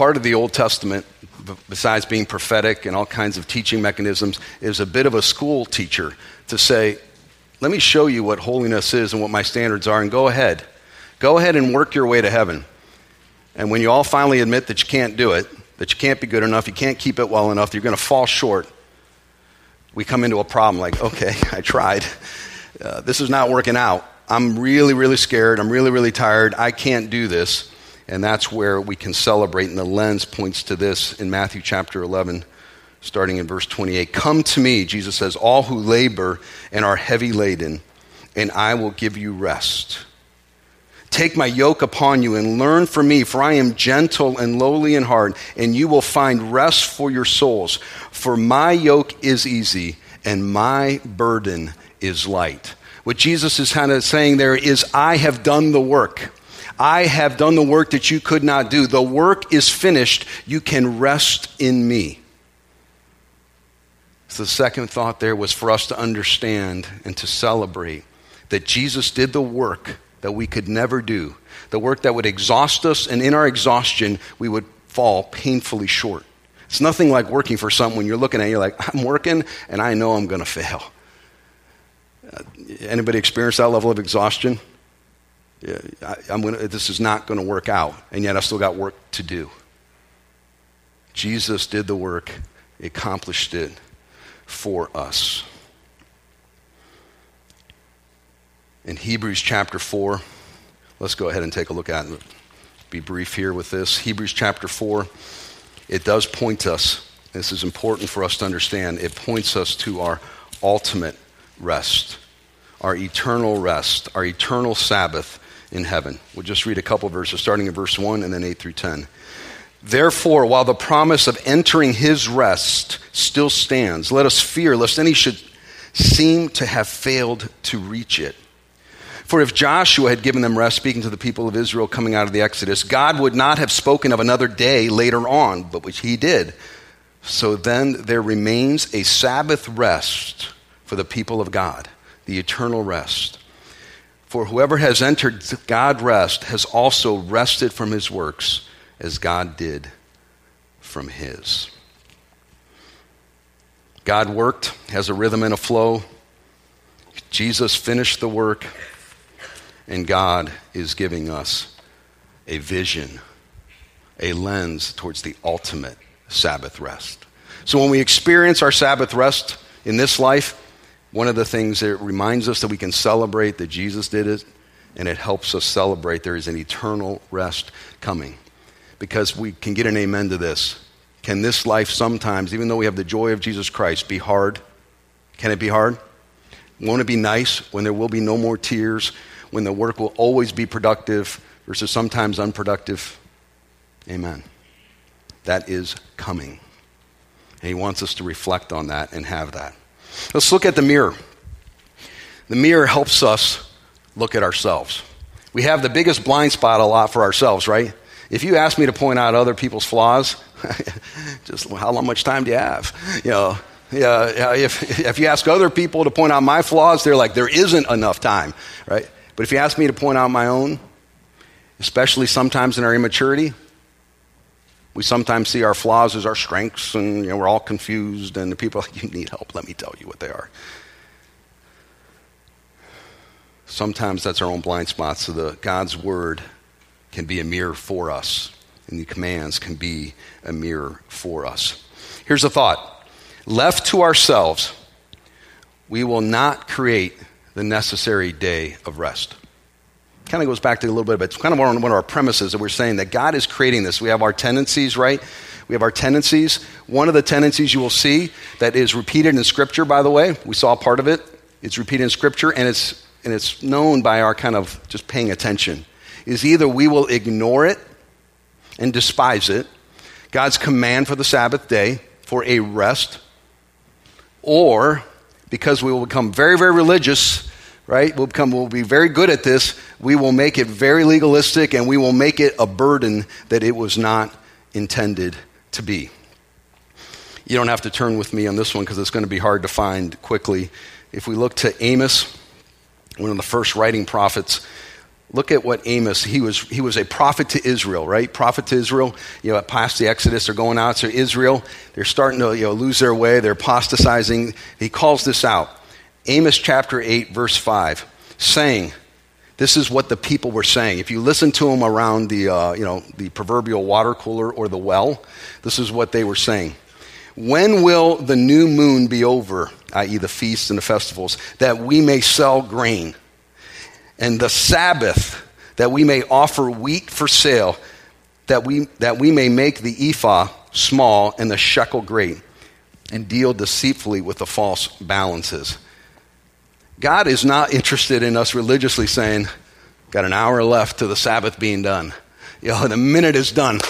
part of the Old Testament, besides being prophetic and all kinds of teaching mechanisms, is a bit of a school teacher to say, let me show you what holiness is and what my standards are, and go ahead. Go ahead and work your way to heaven. And when you all finally admit that you can't do it, that you can't be good enough, you can't keep it well enough, you're going to fall short, we come into a problem like, okay, I tried. Uh, this is not working out. I'm really, really scared. I'm really, really tired. I can't do this. And that's where we can celebrate. And the lens points to this in Matthew chapter 11, starting in verse 28. Come to me, Jesus says, all who labor and are heavy laden, and I will give you rest. Take my yoke upon you and learn from me, for I am gentle and lowly in heart, and you will find rest for your souls. For my yoke is easy and my burden is light. What Jesus is kind of saying there is, I have done the work. I have done the work that you could not do. The work is finished. You can rest in me. So the second thought there was for us to understand and to celebrate that Jesus did the work that we could never do, the work that would exhaust us, and in our exhaustion, we would fall painfully short. It's nothing like working for someone when you're looking at it, you're like, I'm working and I know I'm going to fail. Uh, anybody experience that level of exhaustion? I, am gonna, this is not going to work out, and yet I still got work to do. Jesus did the work, accomplished it for us. In Hebrews chapter 4, let's go ahead and take a look at it. Be brief here with this. Hebrews chapter 4, it does point us, this is important for us to understand, it points us to our ultimate rest, our eternal rest, our eternal Sabbath in heaven. We'll just read a couple verses, starting in verse 1 and then 8 through 10. Therefore, while the promise of entering his rest still stands, let us fear lest any should seem to have failed to reach it. For if Joshua had given them rest, speaking to the people of Israel coming out of the Exodus, God would not have spoken of another day later on, but which he did. So then there remains a Sabbath rest for the people of God, the eternal rest. For whoever has entered God rest has also rested from his works as God did from his. God worked, has a rhythm and a flow. Jesus finished the work, and God is giving us a vision, a lens towards the ultimate Sabbath rest. So when we experience our Sabbath rest in this life, one of the things that reminds us that we can celebrate that Jesus did it, and it helps us celebrate there is an eternal rest coming. Because we can get an amen to this. Can this life sometimes, even though we have the joy of Jesus Christ, be hard? Can it be hard? Won't it be nice when there will be no more tears, when the work will always be productive versus sometimes unproductive? Amen. That is coming. And he wants us to reflect on that and have that. Let's look at the mirror. The mirror helps us look at ourselves. We have the biggest blind spot a lot for ourselves, right? If you ask me to point out other people's flaws, just how much time do you have? You know, yeah, if, if you ask other people to point out my flaws, they're like, there isn't enough time, right? But if you ask me to point out my own, especially sometimes in our immaturity, we sometimes see our flaws as our strengths, and you know, we're all confused, and the people You need help, let me tell you what they are. Sometimes that's our own blind spots, so the God's word can be a mirror for us, and the commands can be a mirror for us. Here's a thought left to ourselves, we will not create the necessary day of rest kind of goes back to a little bit, but it's kind of one of our premises that we're saying that God is creating this. We have our tendencies, right? We have our tendencies. One of the tendencies you will see that is repeated in Scripture, by the way, we saw part of it. It's repeated in Scripture, and it's, and it's known by our kind of just paying attention. Is either we will ignore it and despise it, God's command for the Sabbath day for a rest, or because we will become very, very religious right? We'll become, we'll be very good at this. We will make it very legalistic and we will make it a burden that it was not intended to be. You don't have to turn with me on this one because it's going to be hard to find quickly. If we look to Amos, one of the first writing prophets, Look at what Amos, he was, he was a prophet to Israel, right? Prophet to Israel. You know, past the Exodus, they're going out. to Israel, they're starting to you know, lose their way. They're apostatizing. He calls this out. Amos chapter 8, verse 5, saying, this is what the people were saying. If you listen to them around the, uh, you know, the proverbial water cooler or the well, this is what they were saying. When will the new moon be over, i.e., the feasts and the festivals, that we may sell grain? and the Sabbath, that we may offer wheat for sale, that we, that we may make the ephah small and the shekel great, and deal deceitfully with the false balances. God is not interested in us religiously saying, got an hour left to the Sabbath being done. You know, the minute is done.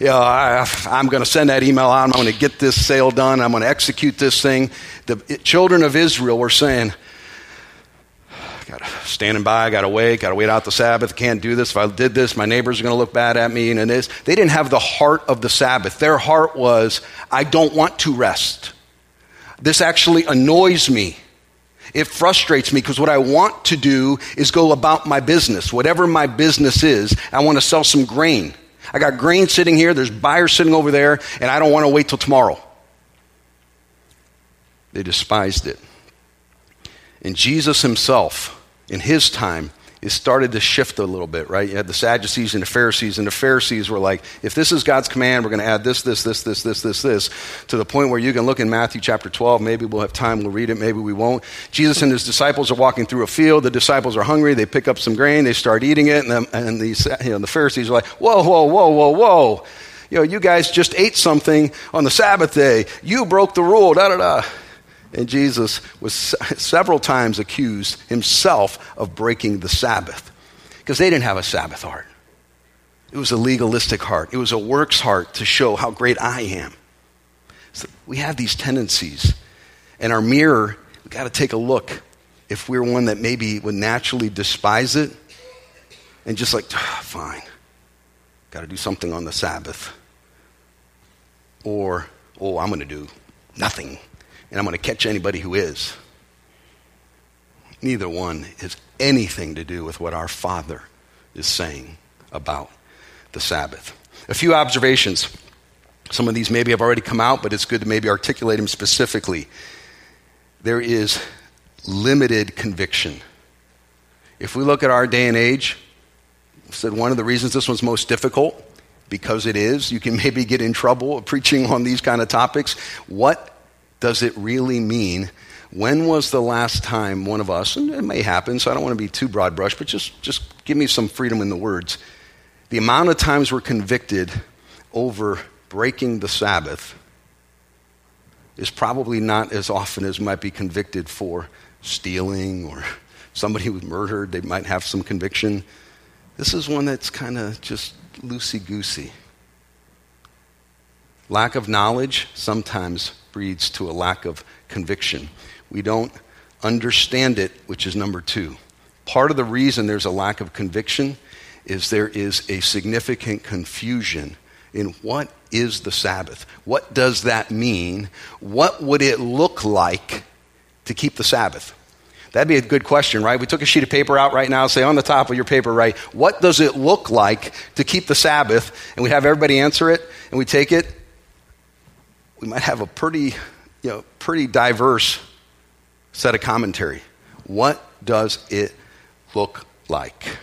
You know, I, am going to send that email out. I'm going to get this sale done. I'm going to execute this thing. The children of Israel were saying, got standing by, got to wait, got to wait out the Sabbath, can't do this. If I did this, my neighbors are going to look bad at me. And this, they didn't have the heart of the Sabbath. Their heart was, I don't want to rest. This actually annoys me. It frustrates me because what I want to do is go about my business. Whatever my business is, I want to sell some grain. I got grain sitting here, there's buyers sitting over there, and I don't want to wait till tomorrow. They despised it. And Jesus himself, in his time, it started to shift a little bit, right? You had the Sadducees and the Pharisees, and the Pharisees were like, if this is God's command, we're going to add this, this, this, this, this, this, this, to the point where you can look in Matthew chapter 12. Maybe we'll have time, we'll read it, maybe we won't. Jesus and his disciples are walking through a field. The disciples are hungry. They pick up some grain, they start eating it, and, the, and the, you know, the Pharisees are like, whoa, whoa, whoa, whoa, whoa. You know, you guys just ate something on the Sabbath day. You broke the rule, da da da. And Jesus was several times accused himself of breaking the Sabbath because they didn't have a Sabbath heart. It was a legalistic heart, it was a works heart to show how great I am. So we have these tendencies. And our mirror, we've got to take a look if we're one that maybe would naturally despise it and just like, oh, fine, got to do something on the Sabbath. Or, oh, I'm going to do nothing and I'm going to catch anybody who is. Neither one has anything to do with what our Father is saying about the Sabbath. A few observations. Some of these maybe have already come out, but it's good to maybe articulate them specifically. There is limited conviction. If we look at our day and age, I said one of the reasons this one's most difficult, because it is, you can maybe get in trouble preaching on these kind of topics. What does it really mean? When was the last time one of us, and it may happen, so I don't want to be too broad brush, but just, just give me some freedom in the words. The amount of times we're convicted over breaking the Sabbath is probably not as often as might be convicted for stealing or somebody who was murdered. They might have some conviction. This is one that's kind of just loosey goosey. Lack of knowledge sometimes breeds to a lack of conviction. We don't understand it, which is number two. Part of the reason there's a lack of conviction is there is a significant confusion in what is the Sabbath? What does that mean? What would it look like to keep the Sabbath? That'd be a good question, right? We took a sheet of paper out right now, say on the top of your paper, right, what does it look like to keep the Sabbath? And we have everybody answer it, and we take it, we might have a pretty, you know, pretty diverse set of commentary. What does it look like?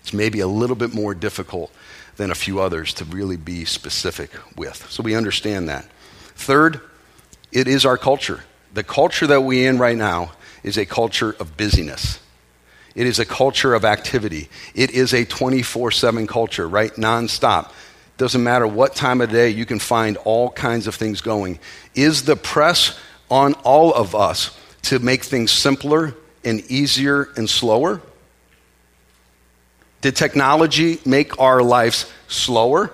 It's maybe a little bit more difficult than a few others to really be specific with. So we understand that. Third, it is our culture. The culture that we're in right now is a culture of busyness. It is a culture of activity. It is a 24 7 culture, right? Nonstop. Doesn't matter what time of day, you can find all kinds of things going. Is the press on all of us to make things simpler and easier and slower? Did technology make our lives slower,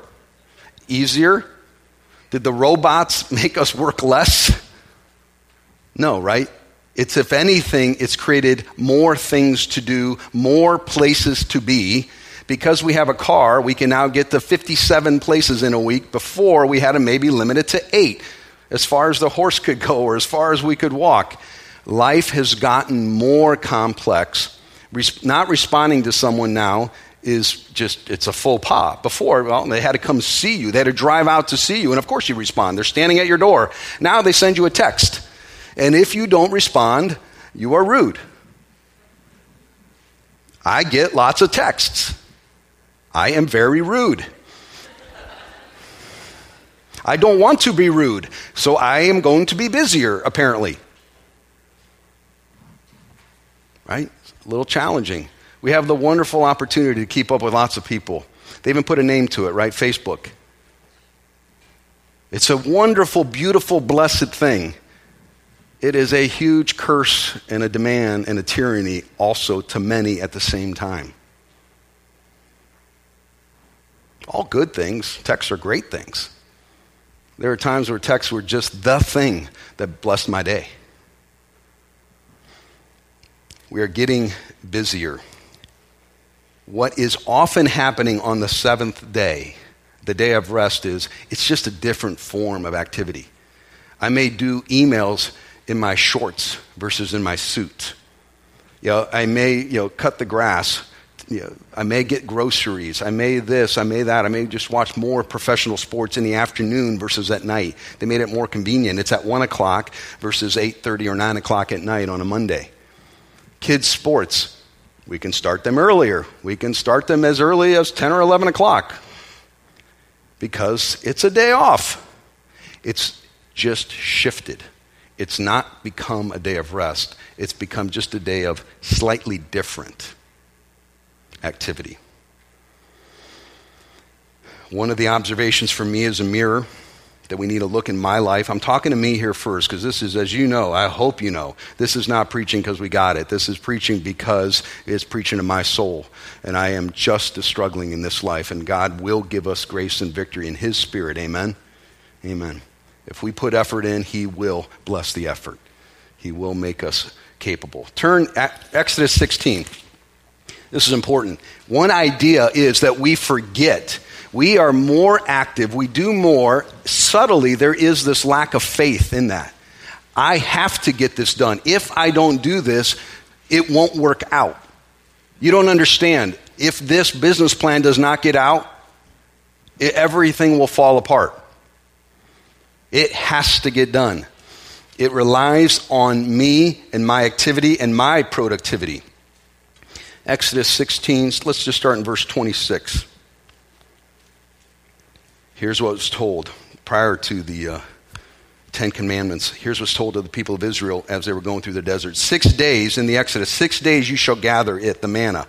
easier? Did the robots make us work less? No, right? It's, if anything, it's created more things to do, more places to be, because we have a car, we can now get to 57 places in a week. Before, we had to maybe limit it to eight, as far as the horse could go or as far as we could walk. Life has gotten more complex. Res- not responding to someone now is just, it's a faux pas. Before, well, they had to come see you. They had to drive out to see you. And of course you respond. They're standing at your door. Now they send you a text. And if you don't respond, you are rude. I get lots of texts. I am very rude. I don't want to be rude, so I am going to be busier, apparently. Right? A little challenging. We have the wonderful opportunity to keep up with lots of people. They even put a name to it, right? Facebook. It's a wonderful, beautiful, blessed thing. It is a huge curse and a demand and a tyranny also to many at the same time. All good things. Texts are great things. There are times where texts were just the thing that blessed my day. We are getting busier. What is often happening on the seventh day, the day of rest, is it's just a different form of activity. I may do emails in my shorts versus in my suit. You know, I may you know, cut the grass you know, I may get groceries. I may this. I may that. I may just watch more professional sports in the afternoon versus at night. They made it more convenient. It's at one o'clock versus eight thirty or nine o'clock at night on a Monday. Kids sports. We can start them earlier. We can start them as early as ten or eleven o'clock because it's a day off. It's just shifted. It's not become a day of rest. It's become just a day of slightly different activity. One of the observations for me is a mirror that we need to look in my life. I'm talking to me here first because this is, as you know, I hope you know, this is not preaching because we got it. This is preaching because it's preaching to my soul. And I am just struggling in this life, and God will give us grace and victory in His Spirit. Amen? Amen. If we put effort in, He will bless the effort, He will make us capable. Turn at Exodus 16. This is important. One idea is that we forget. We are more active, we do more. Subtly, there is this lack of faith in that. I have to get this done. If I don't do this, it won't work out. You don't understand. If this business plan does not get out, it, everything will fall apart. It has to get done. It relies on me and my activity and my productivity. Exodus 16, let's just start in verse 26. Here's what was told prior to the uh, Ten Commandments. Here's what's told to the people of Israel as they were going through the desert. Six days in the Exodus, six days you shall gather it, the manna.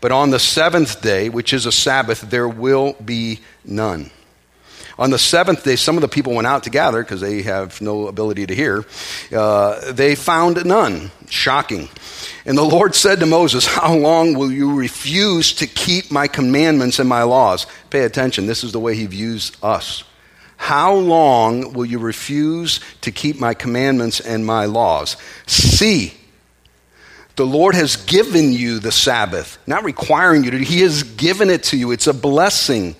But on the seventh day, which is a Sabbath, there will be none. On the seventh day, some of the people went out to gather because they have no ability to hear. Uh, they found none. Shocking. And the Lord said to Moses, How long will you refuse to keep my commandments and my laws? Pay attention, this is the way he views us. How long will you refuse to keep my commandments and my laws? See, the Lord has given you the Sabbath, not requiring you to. He has given it to you. It's a blessing.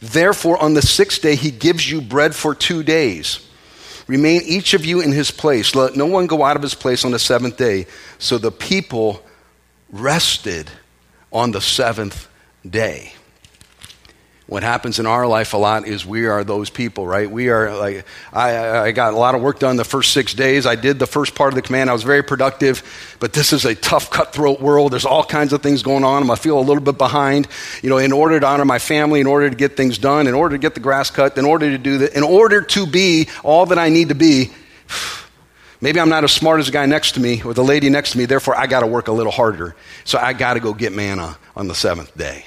Therefore, on the sixth day, He gives you bread for two days. Remain each of you in his place. Let no one go out of his place on the seventh day. So the people rested on the seventh day what happens in our life a lot is we are those people, right? We are like, I, I got a lot of work done the first six days. I did the first part of the command. I was very productive, but this is a tough, cutthroat world. There's all kinds of things going on. I feel a little bit behind. You know, in order to honor my family, in order to get things done, in order to get the grass cut, in order to do that, in order to be all that I need to be, maybe I'm not as smart as the guy next to me or the lady next to me. Therefore, I got to work a little harder. So I got to go get manna on the seventh day.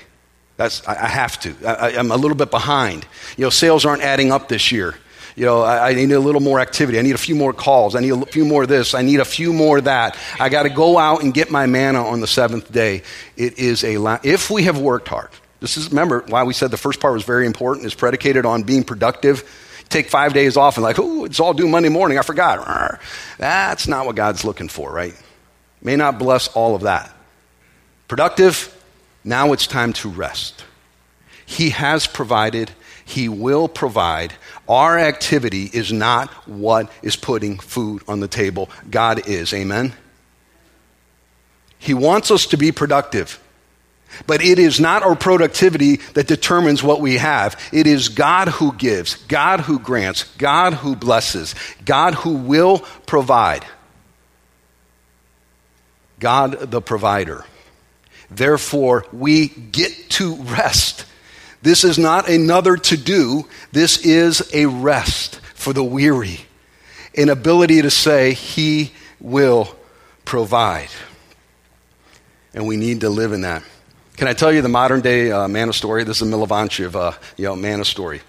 That's, I, I have to. I, am a little bit behind. You know, sales aren't adding up this year. You know, I, I, need a little more activity. I need a few more calls. I need a few more this. I need a few more that. I got to go out and get my manna on the seventh day. It is a la- if we have worked hard. This is remember why we said the first part was very important. Is predicated on being productive. Take five days off and like, oh, it's all due Monday morning. I forgot. That's not what God's looking for, right? May not bless all of that. Productive, now it's time to rest. He has provided, He will provide. Our activity is not what is putting food on the table. God is. Amen? He wants us to be productive. But it is not our productivity that determines what we have. It is God who gives, God who grants, God who blesses, God who will provide. God the provider. Therefore, we get to rest. This is not another to do, this is a rest for the weary, an ability to say, He will provide. And we need to live in that. Can I tell you the modern day uh, Manna story? This is a Milovanchev, uh, you know, Manna story.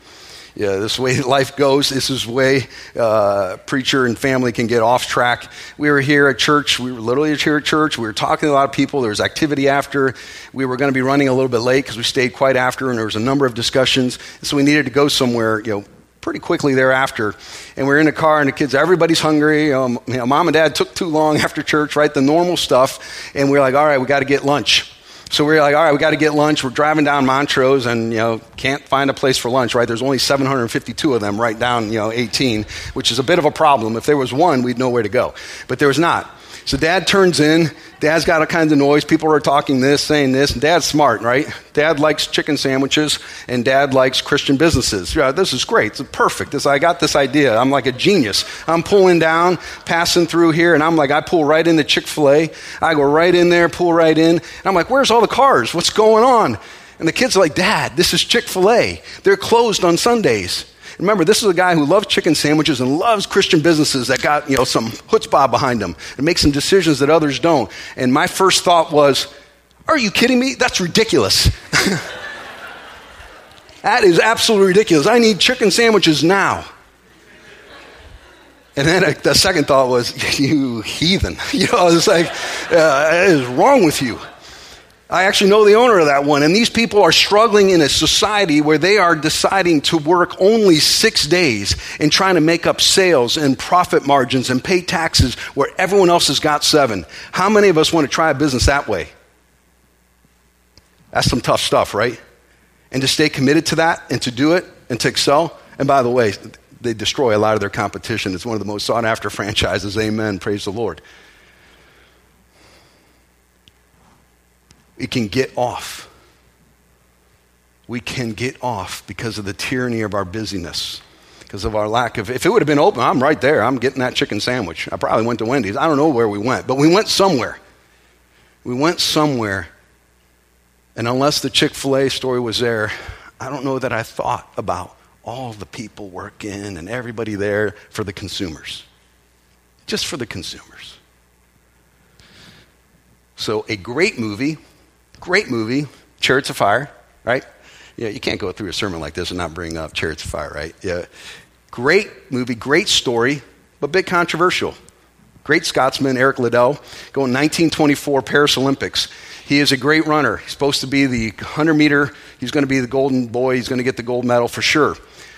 Yeah, this way life goes. This is the way uh, preacher and family can get off track. We were here at church. We were literally here at church. We were talking to a lot of people. There was activity after. We were going to be running a little bit late because we stayed quite after, and there was a number of discussions. So we needed to go somewhere, you know, pretty quickly thereafter. And we are in a car, and the kids, everybody's hungry. Um, you know, mom and dad took too long after church, right? The normal stuff. And we're like, all right, we got to get lunch. So we are like, all right, we got to get lunch. We're driving down Montrose and, you know, can't find a place for lunch, right? There's only 752 of them right down, you know, 18, which is a bit of a problem. If there was one, we'd know where to go. But there was not. So dad turns in. Dad's got all kinds of noise. People are talking this, saying this. And dad's smart, right? Dad likes chicken sandwiches, and dad likes Christian businesses. Yeah, this is great. It's perfect. This, I got this idea. I'm like a genius. I'm pulling down, passing through here, and I'm like, I pull right into Chick fil A. I go right in there, pull right in. And I'm like, where's all the cars? What's going on? And the kids are like, Dad, this is Chick fil A. They're closed on Sundays. Remember, this is a guy who loves chicken sandwiches and loves Christian businesses that got, you know, some chutzpah behind them and makes some decisions that others don't. And my first thought was, are you kidding me? That's ridiculous. that is absolutely ridiculous. I need chicken sandwiches now. And then the second thought was, you heathen. You know, it's like, uh, what is wrong with you? I actually know the owner of that one. And these people are struggling in a society where they are deciding to work only six days and trying to make up sales and profit margins and pay taxes where everyone else has got seven. How many of us want to try a business that way? That's some tough stuff, right? And to stay committed to that and to do it and to excel. And by the way, they destroy a lot of their competition. It's one of the most sought after franchises. Amen. Praise the Lord. It can get off. We can get off because of the tyranny of our busyness, because of our lack of. If it would have been open, I'm right there. I'm getting that chicken sandwich. I probably went to Wendy's. I don't know where we went, but we went somewhere. We went somewhere. And unless the Chick fil A story was there, I don't know that I thought about all the people working and everybody there for the consumers. Just for the consumers. So, a great movie Great movie, Chariots of Fire, right? Yeah, you can't go through a sermon like this and not bring up Chariots of Fire, right? Yeah. Great movie, great story, but a bit controversial. Great Scotsman, Eric Liddell, going 1924 Paris Olympics. He is a great runner. He's supposed to be the 100 meter, he's going to be the golden boy, he's going to get the gold medal for sure.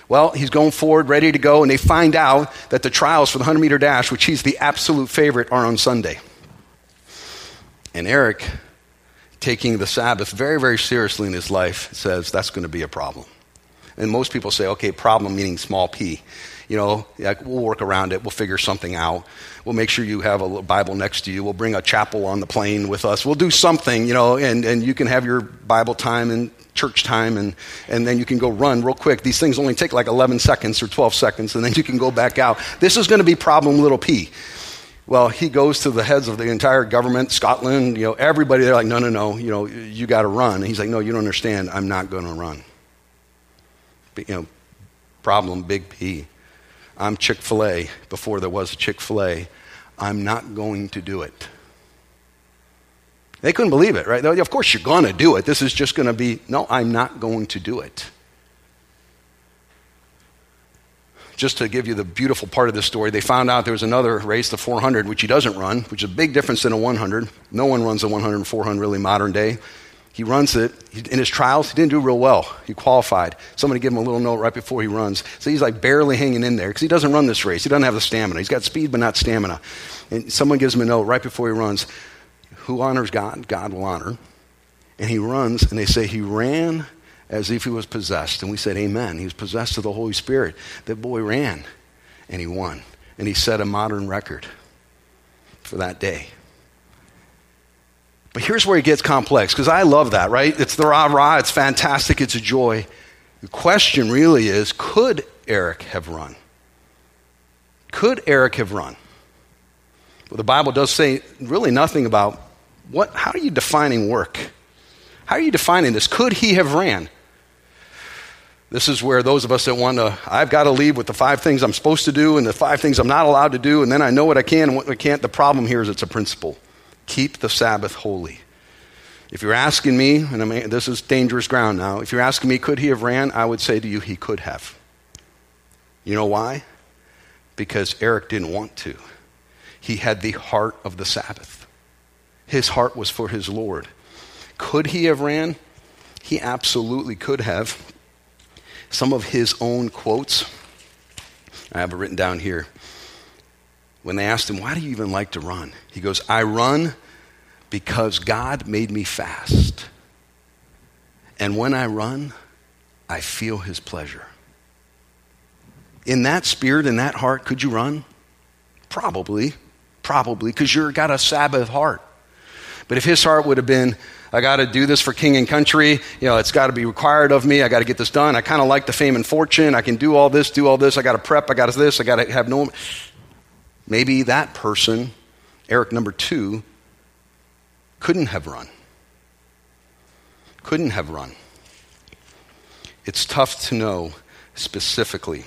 Well, he's going forward, ready to go, and they find out that the trials for the 100 meter dash, which he's the absolute favorite, are on Sunday. And Eric taking the Sabbath very, very seriously in his life says that's going to be a problem. And most people say, okay, problem meaning small p. You know, we'll work around it. We'll figure something out. We'll make sure you have a Bible next to you. We'll bring a chapel on the plane with us. We'll do something, you know, and, and you can have your Bible time and church time, and, and then you can go run real quick. These things only take like 11 seconds or 12 seconds, and then you can go back out. This is going to be problem little p. Well, he goes to the heads of the entire government, Scotland, you know, everybody. They're like, no, no, no, you know, you got to run. And he's like, no, you don't understand. I'm not going to run. But, you know, problem, big P. I'm Chick fil A before there was Chick fil A. I'm not going to do it. They couldn't believe it, right? Like, Of course, you're going to do it. This is just going to be, no, I'm not going to do it. Just to give you the beautiful part of this story, they found out there was another race, the 400, which he doesn't run, which is a big difference than a 100. No one runs a 100 and 400 really modern day. He runs it. In his trials, he didn't do real well. He qualified. Somebody gave him a little note right before he runs. So he's like barely hanging in there because he doesn't run this race. He doesn't have the stamina. He's got speed, but not stamina. And someone gives him a note right before he runs. Who honors God? God will honor. And he runs, and they say he ran as if he was possessed. And we said, Amen. He was possessed of the Holy Spirit. That boy ran and he won. And he set a modern record for that day. But here's where it gets complex because I love that, right? It's the rah rah, it's fantastic, it's a joy. The question really is could Eric have run? Could Eric have run? Well, the Bible does say really nothing about what, how are you defining work? How are you defining this? Could he have ran? This is where those of us that want to, I've got to leave with the five things I'm supposed to do and the five things I'm not allowed to do, and then I know what I can and what I can't. The problem here is it's a principle. Keep the Sabbath holy. If you're asking me, and I mean, this is dangerous ground now, if you're asking me, could he have ran? I would say to you, he could have. You know why? Because Eric didn't want to. He had the heart of the Sabbath. His heart was for his Lord. Could he have ran? He absolutely could have. Some of his own quotes, I have it written down here. When they asked him, Why do you even like to run? He goes, I run because God made me fast. And when I run, I feel his pleasure. In that spirit, in that heart, could you run? Probably. Probably, because you've got a Sabbath heart. But if his heart would have been, I got to do this for king and country, you know, it's got to be required of me, I got to get this done, I kind of like the fame and fortune, I can do all this, do all this, I got to prep, I got to this, I got to have no. Maybe that person, Eric number two, couldn't have run. Couldn't have run. It's tough to know specifically.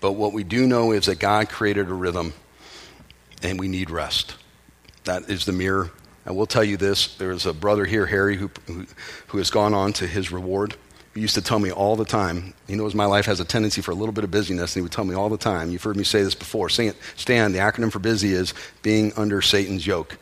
But what we do know is that God created a rhythm and we need rest. That is the mirror. I will tell you this there's a brother here, Harry, who, who, who has gone on to his reward. He used to tell me all the time. He knows my life has a tendency for a little bit of busyness, and he would tell me all the time. You've heard me say this before. Stan, the acronym for busy is being under Satan's yoke.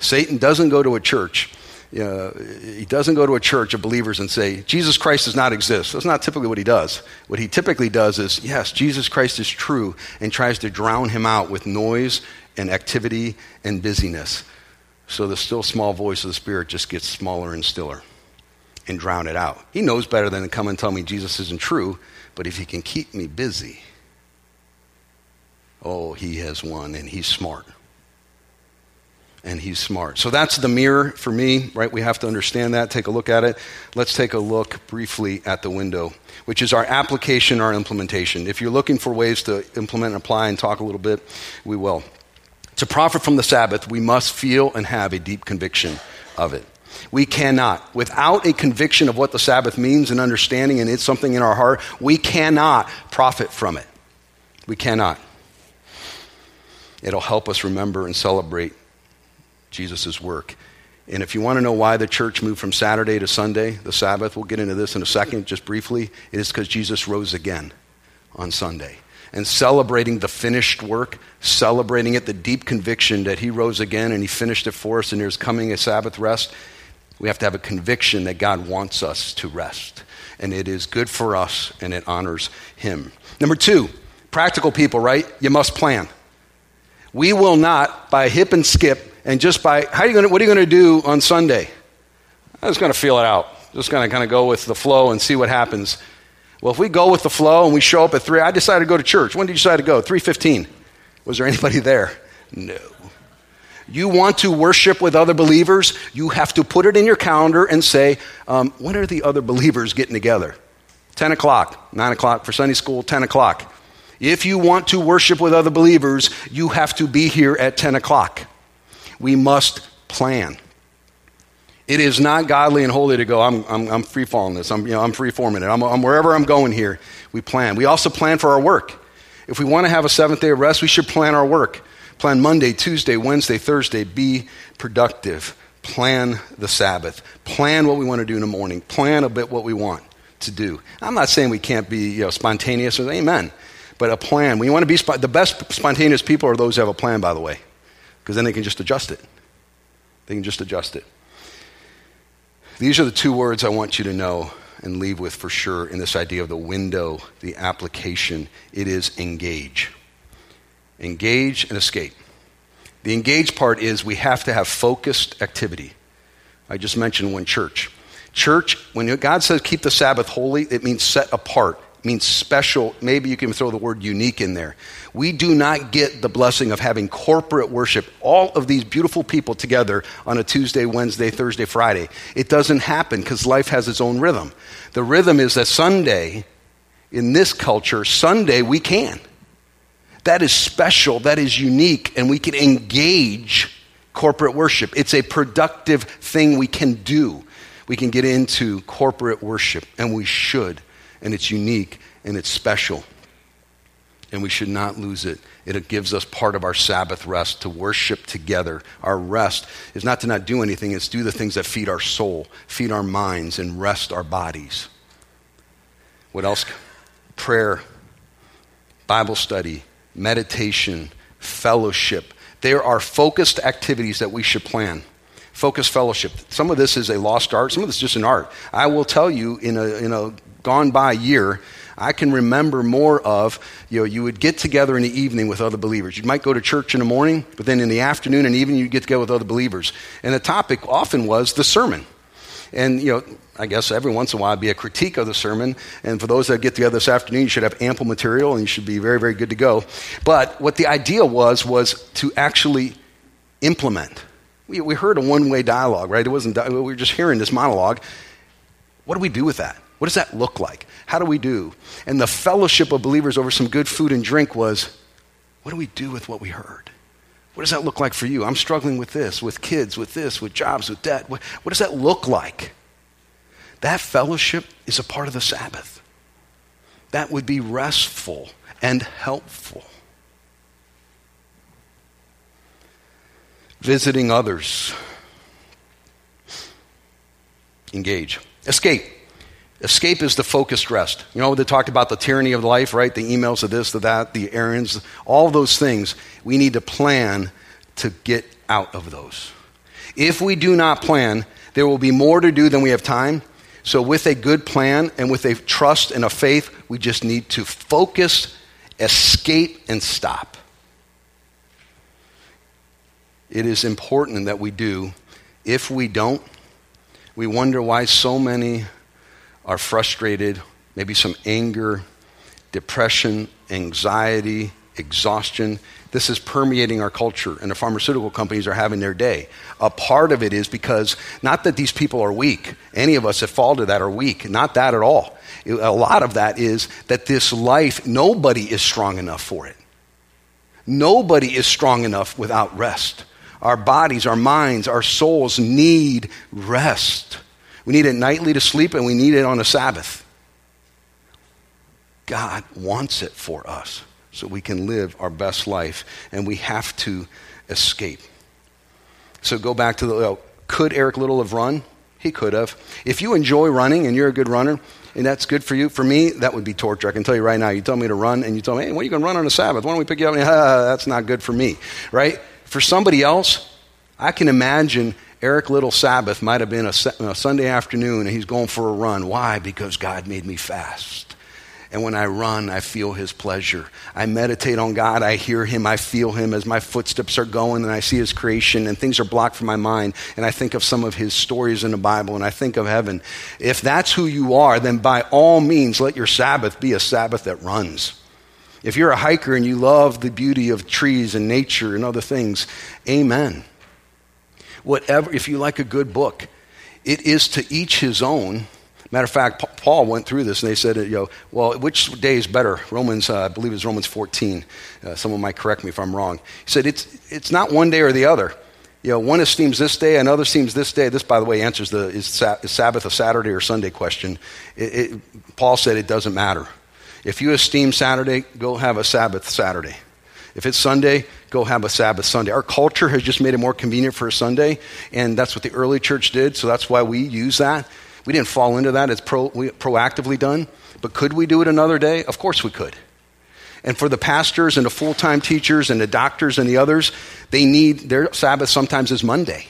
Satan doesn't go to a church. Uh, he doesn't go to a church of believers and say, Jesus Christ does not exist. That's not typically what he does. What he typically does is, yes, Jesus Christ is true, and tries to drown him out with noise and activity and busyness. So the still small voice of the Spirit just gets smaller and stiller and drown it out. He knows better than to come and tell me Jesus isn't true, but if he can keep me busy, oh, he has won and he's smart and he's smart. So that's the mirror for me, right? We have to understand that, take a look at it. Let's take a look briefly at the window, which is our application, our implementation. If you're looking for ways to implement and apply and talk a little bit, we will. To profit from the Sabbath, we must feel and have a deep conviction of it. We cannot, without a conviction of what the Sabbath means and understanding, and it's something in our heart, we cannot profit from it. We cannot. It'll help us remember and celebrate Jesus' work. And if you want to know why the church moved from Saturday to Sunday, the Sabbath, we'll get into this in a second, just briefly. It is because Jesus rose again on Sunday. And celebrating the finished work, celebrating it, the deep conviction that he rose again and he finished it for us and there's coming a Sabbath rest, we have to have a conviction that God wants us to rest. And it is good for us and it honors him. Number two, practical people, right? You must plan. We will not, by hip and skip, and just by how are you to, what are you going to do on Sunday? I'm just going to feel it out. Just going to kind of go with the flow and see what happens. Well, if we go with the flow and we show up at three, I decided to go to church. When did you decide to go? Three fifteen. Was there anybody there? No. You want to worship with other believers, you have to put it in your calendar and say, um, when are the other believers getting together? 10 o'clock, 9 o'clock for Sunday school, 10 o'clock. If you want to worship with other believers, you have to be here at 10 o'clock we must plan. It is not godly and holy to go, I'm, I'm, I'm free falling this, I'm, you know, I'm free forming it, I'm, I'm wherever I'm going here. We plan. We also plan for our work. If we want to have a seventh day of rest, we should plan our work. Plan Monday, Tuesday, Wednesday, Thursday. Be productive. Plan the Sabbath. Plan what we want to do in the morning. Plan a bit what we want to do. I'm not saying we can't be you know, spontaneous, or, amen, but a plan. We want to be the best spontaneous people are those who have a plan, by the way because then they can just adjust it. They can just adjust it. These are the two words I want you to know and leave with for sure in this idea of the window, the application. It is engage. Engage and escape. The engage part is we have to have focused activity. I just mentioned one church. Church, when God says keep the Sabbath holy, it means set apart, means special. Maybe you can throw the word unique in there. We do not get the blessing of having corporate worship, all of these beautiful people together on a Tuesday, Wednesday, Thursday, Friday. It doesn't happen because life has its own rhythm. The rhythm is that Sunday, in this culture, Sunday we can. That is special, that is unique, and we can engage corporate worship. It's a productive thing we can do. We can get into corporate worship, and we should and it's unique and it's special. And we should not lose it. It gives us part of our Sabbath rest to worship together. Our rest is not to not do anything, it's do the things that feed our soul, feed our minds, and rest our bodies. What else? Prayer, Bible study, meditation, fellowship. There are focused activities that we should plan. Focused fellowship. Some of this is a lost art, some of this is just an art. I will tell you in a, in a gone by year, I can remember more of, you know, you would get together in the evening with other believers. You might go to church in the morning, but then in the afternoon and evening you'd get together with other believers. And the topic often was the sermon. And, you know, I guess every once in a while it'd be a critique of the sermon. And for those that get together this afternoon, you should have ample material and you should be very, very good to go. But what the idea was, was to actually implement. We, we heard a one way dialogue, right? It wasn't, we were just hearing this monologue. What do we do with that? What does that look like? How do we do? And the fellowship of believers over some good food and drink was what do we do with what we heard? What does that look like for you? I'm struggling with this, with kids, with this, with jobs, with debt. What, what does that look like? That fellowship is a part of the Sabbath. That would be restful and helpful. Visiting others. Engage. Escape. Escape is the focused rest. You know, they talked about the tyranny of life, right? The emails of this, the that, the errands, all those things. We need to plan to get out of those. If we do not plan, there will be more to do than we have time. So, with a good plan and with a trust and a faith, we just need to focus, escape, and stop. It is important that we do. If we don't, we wonder why so many are frustrated, maybe some anger, depression, anxiety, exhaustion. This is permeating our culture, and the pharmaceutical companies are having their day. A part of it is because not that these people are weak. Any of us that fall to that are weak. Not that at all. A lot of that is that this life, nobody is strong enough for it. Nobody is strong enough without rest. Our bodies, our minds, our souls need rest. We need it nightly to sleep, and we need it on a Sabbath. God wants it for us so we can live our best life, and we have to escape. So go back to the oh, could Eric Liddell have run? He could have. If you enjoy running and you're a good runner, and that's good for you, for me, that would be torture. I can tell you right now. You tell me to run, and you tell me, hey, are you to run on a Sabbath? Why don't we pick you up? Ah, that's not good for me, right? For somebody else, I can imagine Eric Liddell Sabbath might have been a, a Sunday afternoon and he's going for a run. Why? Because God made me fast. And when I run, I feel his pleasure. I meditate on God. I hear him. I feel him as my footsteps are going and I see his creation and things are blocked from my mind. And I think of some of his stories in the Bible and I think of heaven. If that's who you are, then by all means, let your Sabbath be a Sabbath that runs. If you're a hiker and you love the beauty of trees and nature and other things, amen whatever, if you like a good book, it is to each his own. Matter of fact, Paul went through this and they said, you know, well, which day is better? Romans, uh, I believe it's Romans 14. Uh, someone might correct me if I'm wrong. He said, it's, it's not one day or the other. You know, one esteems this day, another esteems this day. This, by the way, answers the is, Sabbath a Saturday or Sunday question. It, it, Paul said it doesn't matter. If you esteem Saturday, go have a Sabbath Saturday. If it's Sunday, go have a Sabbath Sunday. Our culture has just made it more convenient for a Sunday, and that's what the early church did, so that's why we use that. We didn't fall into that, it's pro, proactively done. But could we do it another day? Of course we could. And for the pastors and the full time teachers and the doctors and the others, they need their Sabbath sometimes is Monday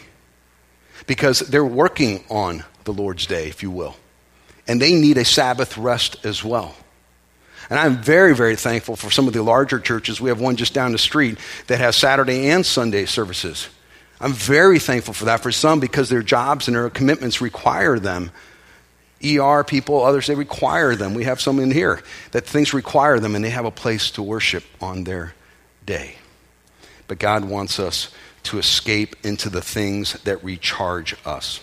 because they're working on the Lord's day, if you will. And they need a Sabbath rest as well. And I'm very, very thankful for some of the larger churches. We have one just down the street that has Saturday and Sunday services. I'm very thankful for that for some because their jobs and their commitments require them ER people, others, they require them. We have some in here that things require them and they have a place to worship on their day. But God wants us to escape into the things that recharge us.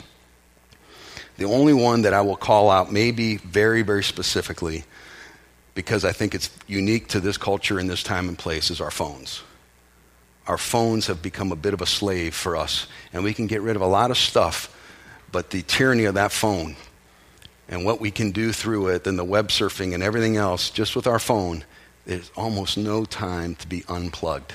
The only one that I will call out, maybe very, very specifically, because I think it's unique to this culture in this time and place, is our phones. Our phones have become a bit of a slave for us, and we can get rid of a lot of stuff, but the tyranny of that phone and what we can do through it, and the web surfing and everything else, just with our phone, there's almost no time to be unplugged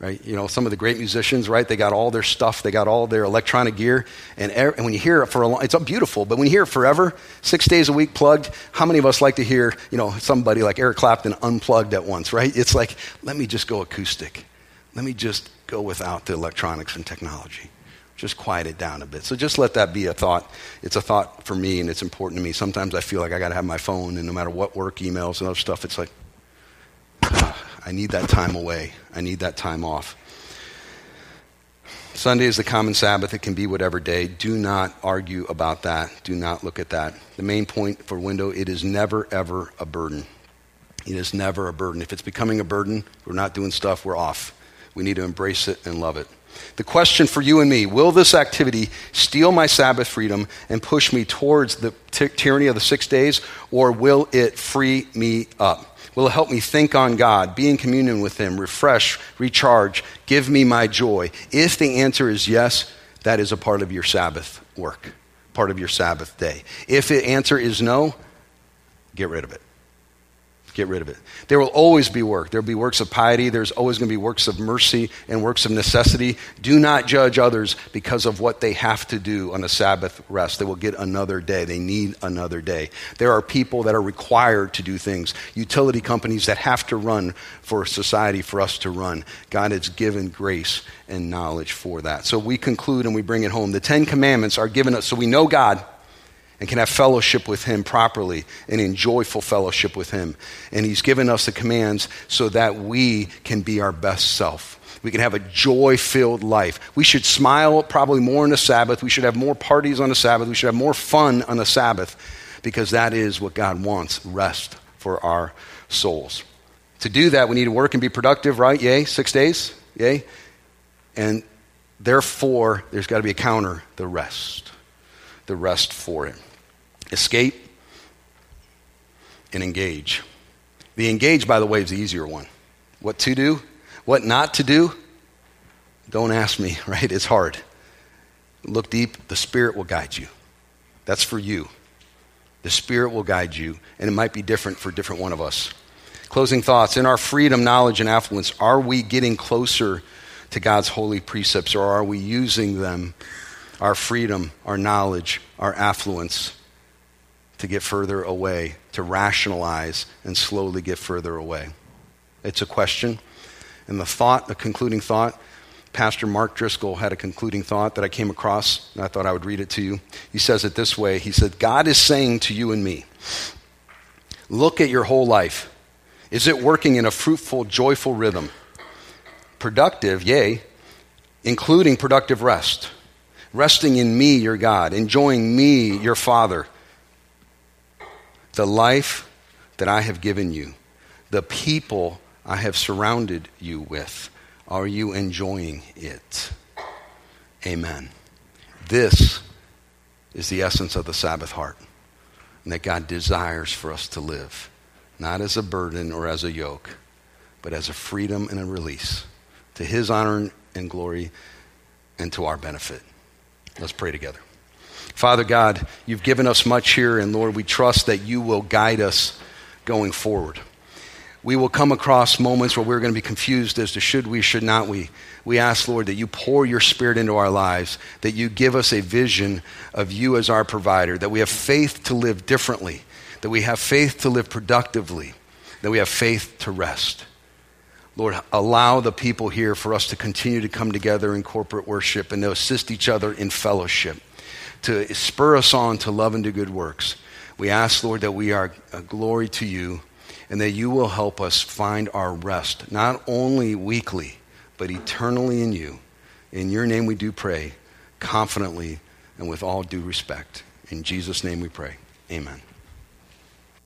right? You know, some of the great musicians, right? They got all their stuff, they got all their electronic gear, and, er- and when you hear it for a long, it's beautiful. But when you hear it forever, six days a week plugged, how many of us like to hear, you know, somebody like Eric Clapton unplugged at once, right? It's like, let me just go acoustic, let me just go without the electronics and technology. Just quiet it down a bit. So just let that be a thought. It's a thought for me, and it's important to me. Sometimes I feel like I got to have my phone, and no matter what work emails and other stuff, it's like, I need that time away. I need that time off. Sunday is the common Sabbath. It can be whatever day. Do not argue about that. Do not look at that. The main point for window, it is never, ever a burden. It is never a burden. If it's becoming a burden, we're not doing stuff, we're off. We need to embrace it and love it. The question for you and me will this activity steal my Sabbath freedom and push me towards the t- tyranny of the six days, or will it free me up? Will help me think on God, be in communion with Him, refresh, recharge, give me my joy? If the answer is yes, that is a part of your Sabbath work, part of your Sabbath day. If the answer is no, get rid of it. Get rid of it. There will always be work. There will be works of piety. There's always going to be works of mercy and works of necessity. Do not judge others because of what they have to do on a Sabbath rest. They will get another day. They need another day. There are people that are required to do things, utility companies that have to run for society for us to run. God has given grace and knowledge for that. So we conclude and we bring it home. The Ten Commandments are given us so we know God and can have fellowship with Him properly and in joyful fellowship with Him. And He's given us the commands so that we can be our best self. We can have a joy filled life. We should smile probably more on the Sabbath. We should have more parties on the Sabbath. We should have more fun on the Sabbath because that is what God wants rest for our souls. To do that, we need to work and be productive, right? Yay? Six days? Yay? And therefore, there's got to be a counter the rest. The rest for it escape, and engage. The engage, by the way, is the easier one. What to do, what not to do, don't ask me, right? It's hard. Look deep, the Spirit will guide you. That's for you. The Spirit will guide you, and it might be different for different one of us. Closing thoughts. In our freedom, knowledge, and affluence, are we getting closer to God's holy precepts, or are we using them, our freedom, our knowledge, our affluence, to get further away, to rationalize and slowly get further away? It's a question. And the thought, the concluding thought, Pastor Mark Driscoll had a concluding thought that I came across, and I thought I would read it to you. He says it this way He said, God is saying to you and me, look at your whole life. Is it working in a fruitful, joyful rhythm? Productive, yea, including productive rest. Resting in me, your God, enjoying me, your Father the life that I have given you, the people I have surrounded you with, are you enjoying it? Amen. This is the essence of the Sabbath heart, and that God desires for us to live, not as a burden or as a yoke, but as a freedom and a release to His honor and glory and to our benefit. Let's pray together. Father God, you've given us much here, and Lord, we trust that you will guide us going forward. We will come across moments where we're going to be confused as to should we, should not we. We ask, Lord, that you pour your spirit into our lives, that you give us a vision of you as our provider, that we have faith to live differently, that we have faith to live productively, that we have faith to rest. Lord, allow the people here for us to continue to come together in corporate worship and to assist each other in fellowship to spur us on to love and do good works. We ask, Lord, that we are a glory to you and that you will help us find our rest, not only weekly, but eternally in you. In your name we do pray, confidently and with all due respect. In Jesus' name we pray. Amen.